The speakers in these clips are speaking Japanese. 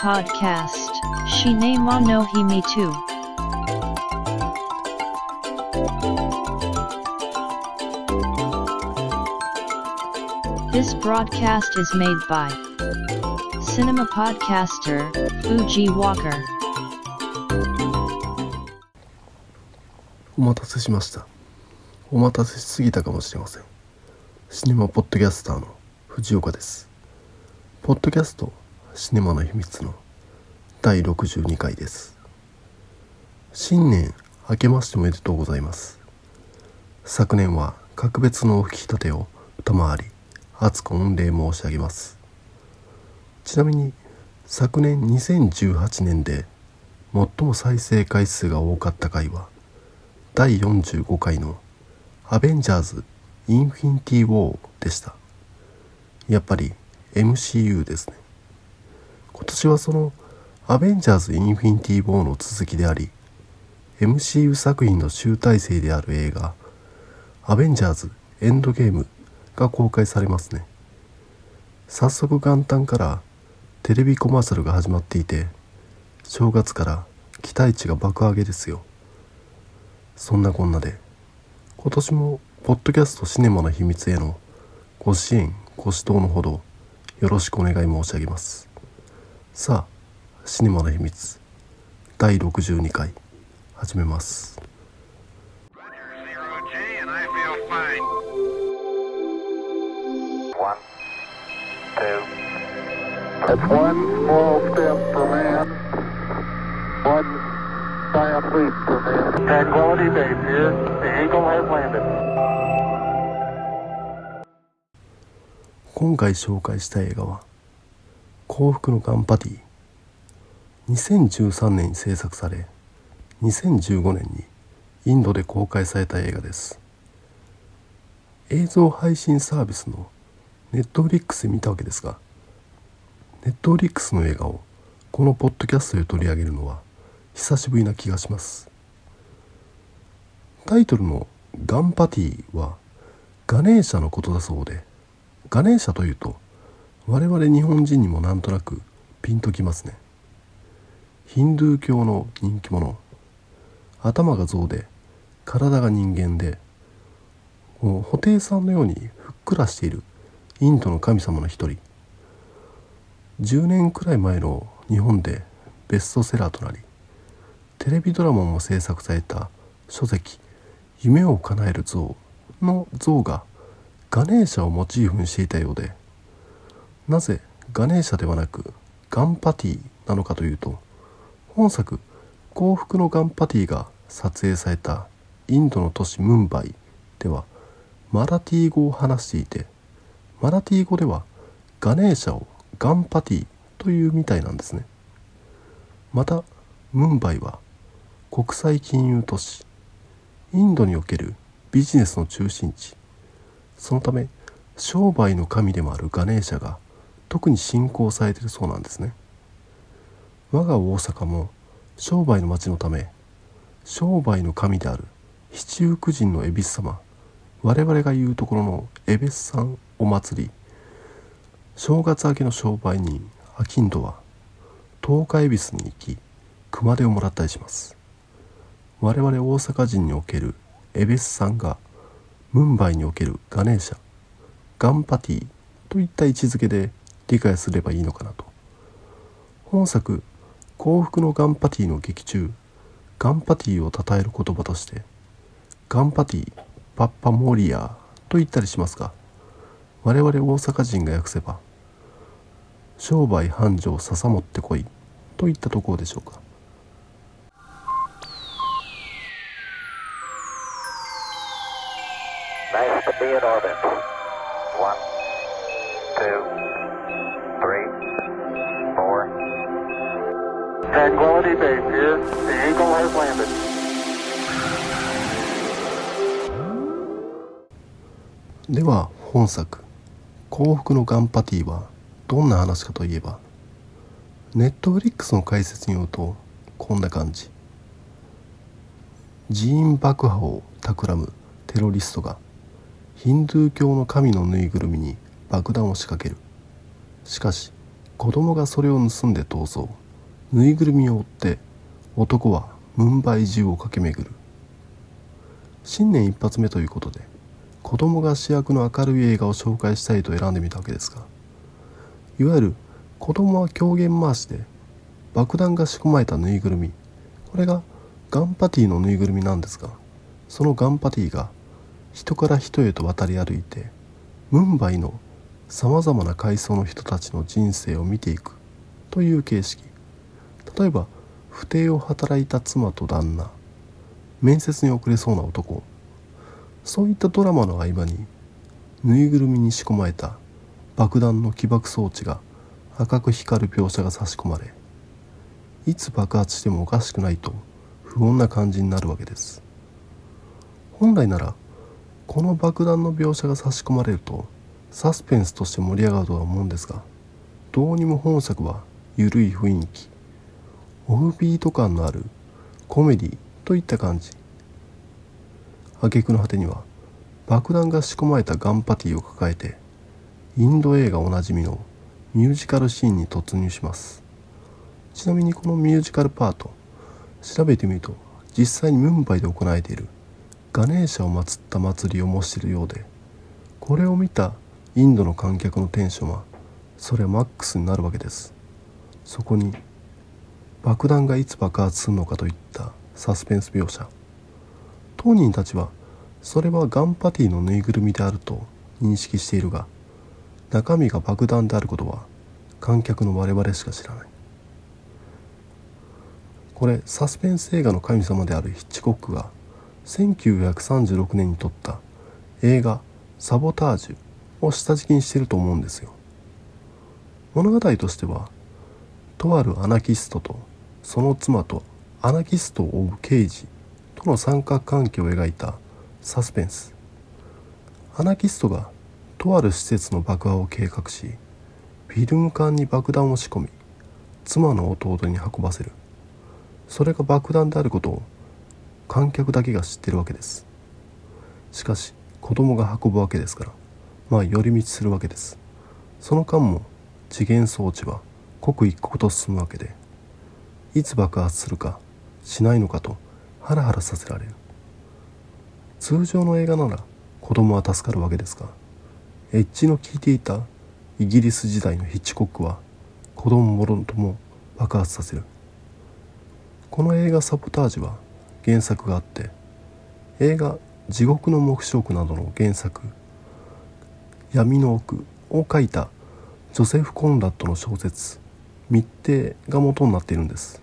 Podcast Shinema no Himi 2 This broadcast is made by Cinema Podcaster Fuji Walker. お待たせしましたお待たせしすぎたかもしれませんシネマポッドキャスターの藤岡ですポッドキャストシネマの秘密の第62回です。新年明けましておめでとうございます。昨年は格別のお引き立てを賜り厚く御礼申し上げます。ちなみに昨年2018年で最も再生回数が多かった回は第45回のアベンジャーズ・インフィニティ・ウォーでした。やっぱり MCU ですね。今年はそのアベンジャーズ・インフィニティ・ウォーの続きであり MCU 作品の集大成である映画アベンジャーズ・エンドゲームが公開されますね。早速元旦からテレビコマーシャルが始まっていて正月から期待値が爆上げですよ。そんなこんなで今年もポッドキャストシネマの秘密へのご支援ご指導のほどよろしくお願い申し上げます。さあシニマの秘密。第62回。始めます。今回紹介した映画は「幸福のガンパティ」2013年に制作され2015年にインドで公開された映画です。映像配信サービスのネットフリックスで見たわけですがネットフリックスの映画をこのポッドキャストで取り上げるのは久しぶりな気がします。タイトルの「ガンパティ」はガネーシャのことだそうでガネーシャというと我々日本人にもなんとなくピンときますね。ヒンドゥー教の人気者。頭が象で体が人間で布袋さんのようにふっくらしているインドの神様の一人。10年くらい前の日本でベストセラーとなりテレビドラマも制作された書籍「夢を叶える像」の像がガネーシャをモチーフにしていたようでなぜガネーシャではなくガンパティなのかというと本作「幸福のガンパティ」が撮影されたインドの都市ムンバイではマラティー語を話していてマラティー語ではガネーシャをガンパティというみたいなんですね。またムンバイは国際金融都市インドにおけるビジネスの中心地そのため商売の神でもあるガネーシャが特に信仰されているそうなんですね。我が大阪も商売の町のため商売の神である七福神の恵比寿様我々が言うところの恵比寿さんお祭り正月明けの商売人アキンドは十日恵比寿に行き熊手をもらったりします。我々大阪人における恵比寿さんがムンバイにおけるガネーシャガンパティといった位置づけで理解すればいいのかなと。本作「幸福のガンパティ」の劇中ガンパティを称える言葉としてガンパティパッパモリアと言ったりしますが我々大阪人が訳せば商売繁盛ささもってこいといったところでしょうか。では本作「幸福のガンパティ」はどんな話かといえばネットフリックスの解説によるとこんな感じ。寺院爆破を企むテロリストがヒンドゥー教の神のぬいぐるみに爆弾を仕掛ける。しかし子供がそれを盗んで逃走。ぬいぐるみを追って男はムンバイ中を駆け巡る。新年一発目ということで子供が主役の明るい映画を紹介したいと選んでみたわけですがいわゆる子供は狂言回しで爆弾が仕込まれたぬいぐるみ。これがガンパティのぬいぐるみなんですがそのガンパティが人から人へと渡り歩いてムンバイのさまざまな階層の人たちの人生を見ていくという形式。例えば不定を働いた妻と旦那面接に遅れそうな男そういったドラマの合間にぬいぐるみに仕込まれた爆弾の起爆装置が赤く光る描写が差し込まれいつ爆発してもおかしくないと不穏な感じになるわけです。本来ならこの爆弾の描写が差し込まれるとサスペンスとして盛り上がるとは思うんですがどうにも本作は緩い雰囲気オフビート感のあるコメディといった感じ。挙句の果てには爆弾が仕込まれたガンパティを抱えてインド映画おなじみのミュージカルシーンに突入します。ちなみにこのミュージカルパート調べてみると実際にムンバイで行われているガネーシャを祀った祭りを模しているようでこれを見たインドの観客のテンションはそれはマックスになるわけです。そこに爆弾がいつ爆発するのかといったサスペンス描写当人たちはそれはガンパティのぬいぐるみであると認識しているが中身が爆弾であることは観客の我々しか知らない。これサスペンス映画の神様であるヒッチコックが1936年に撮った映画「サボタージュ」を下敷きにしてると思うんですよ。物語としてはとあるアナキストとその妻とアナキストを追う刑事との三角関係を描いたサスペンス。アナキストがとある施設の爆破を計画しフィルム缶に爆弾を仕込み妻の弟に運ばせる。それが爆弾であることを観客だけが知ってるわけです。しかし子供が運ぶわけですからまあ寄り道するわけです。その間も次元装置は刻一刻と進むわけでいつ爆発するかしないのかとハラハラさせられる。通常の映画なら子供は助かるわけですがエッジの効いていたイギリス時代のヒッチコックは子供もろとも爆発させる。この映画「サボタージュ」は原作があって映画「地獄の黙示録」などの原作「闇の奥」を書いたジョセフ・コンラッドの小説「密偵」が元になっているんです。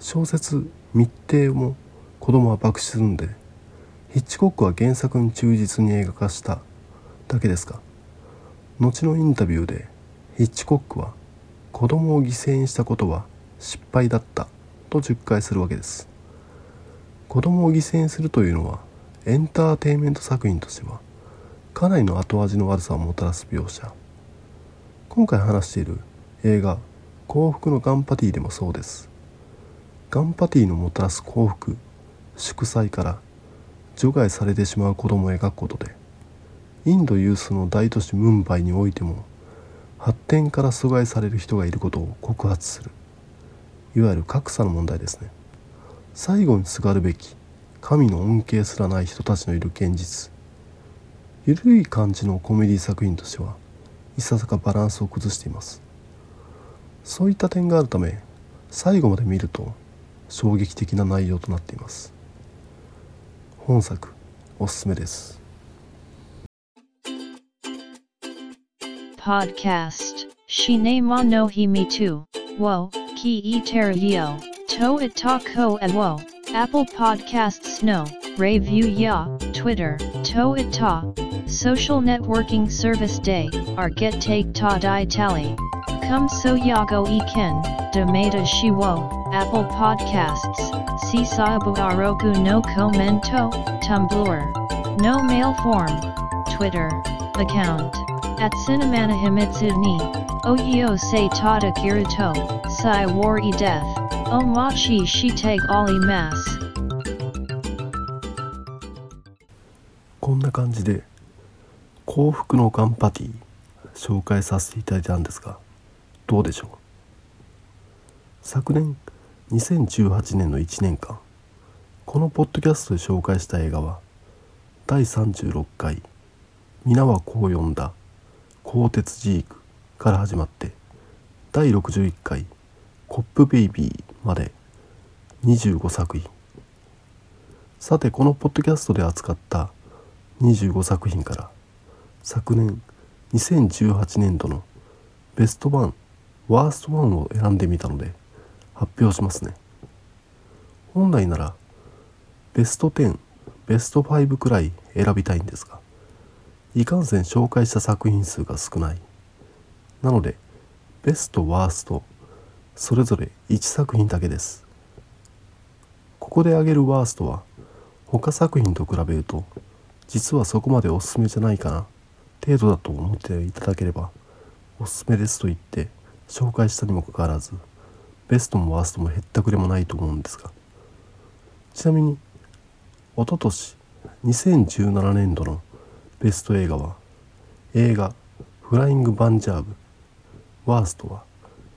小説「密偵」も子供は爆死するんでヒッチコックは原作に忠実に映画化しただけですが後のインタビューでヒッチコックは子供を犠牲にしたことは失敗だったと述回するわけです。子供を犠牲にするというのはエンターテインメント作品としてはかなりの後味の悪さをもたらす描写。今回話している映画「幸福のガンパティ」でもそうです。ガンパティのもたらす幸福祝祭から除外されてしまう子供を描くことでインド有数の大都市ムンバイにおいても発展から阻害される人がいることを告発する。いわゆる格差の問題ですね。最後にすがるべき神の恩恵すらない人たちのいる現実。ゆるい感じのコメディ作品としてはいささかバランスを崩しています。そういった点があるため最後まで見ると衝撃的な内容となっています本作おすすめです Podcast. Shinema no himi tu. Wo, ki e yo. To itako e wo. Apple Podcasts no. Review ya. Twitter. To ita. Social networking service day. Our get take ta di tally. Come so yago e ken. Demata shiwo. Apple Podcasts. Si sabu arogu no commento. Tumblr. No mail form. Twitter. Account. At Cinemana Himitsu ni. Oyo se tada kiruto. Sai war e death. Omachi shite ali mas. こんな感じで幸福のガンパティ紹介させていただいたんですが どうでしょう？昨年2018年の1年間このポッドキャストで紹介した映画は第36回「皆はこう呼んだ鋼鉄ジーク」から始まって第61回「コップベイビー」まで25作品。さてこのポッドキャストで扱った25作品から昨年2018年度のベストワンワーストワンを選んでみたので発表しますね。本来ならベスト10ベスト5くらい選びたいんですがいかんせん紹介した作品数が少ない。なのでベストワーストそれぞれ1作品だけです。ここで挙げるワーストは他作品と比べると実はそこまでおすすめじゃないかな程度だと思っていただければおすすめですと言って紹介したにもかかわらずベストもワーストもへったくれもないと思うんですが。ちなみにおととし2017年度のベスト映画は映画「フライング・バンジャーブ」ワーストは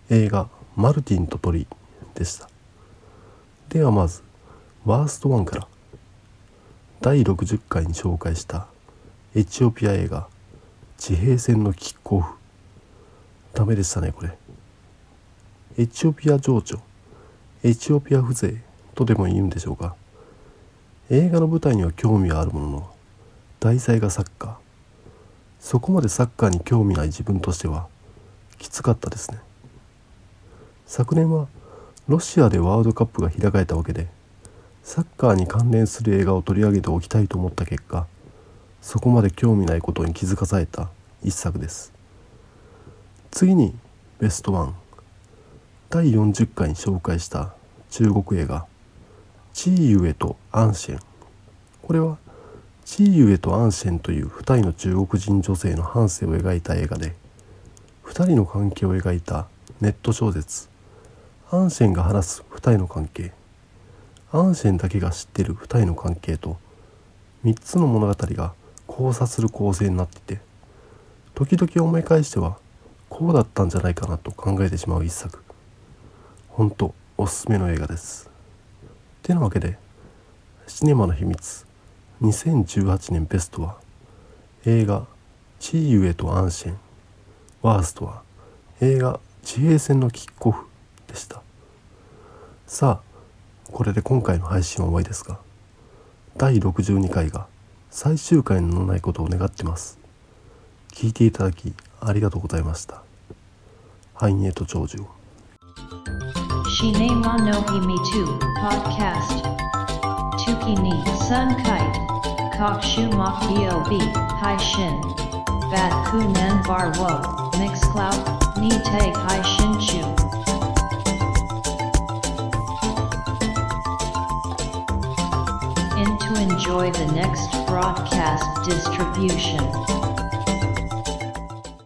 映画「マルティンと鳥」でした。ではまずワースト1から第60回に紹介したエチオピア映画「地平線のキックオフ」ダメでしたねこれ。エチオピア情緒。エチオピア風情とでも言うんでしょうか。映画の舞台には興味はあるものの題材がサッカー。そこまでサッカーに興味ない自分としてはきつかったですね。昨年はロシアでワールドカップが開かれたわけでサッカーに関連する映画を取り上げておきたいと思った結果そこまで興味ないことに気づかされた一作です。次にベストワン。第40回に紹介した中国映画「チーユエとアンシェン」これはチーユエとアンシェンという2人の中国人女性の半生を描いた映画で2人の関係を描いたネット小説アンシェンが話す2人の関係アンシェンだけが知ってる2人の関係と3つの物語が交差する構成になっていて時々思い返してはこうだったんじゃないかなと考えてしまう一作。本当おすすめの映画です。てなわけでシネマの秘密。2018年ベストは映画「チーユエとアンシェン」ワーストは映画「地平線のキックオフ」でした。さあこれで今回の配信は終わりですが第62回が最終回にならないことを願ってます。聞いていただきありがとうございました。ハイネート長寿。シネマノヒミトゥポッキスト。ゥキニサンカイト。カクシュマフィオビハイシン。バッコネンバーワー。ミックスクラウド。ニテイハイシンチュ。Enjoy the next broadcast distribution.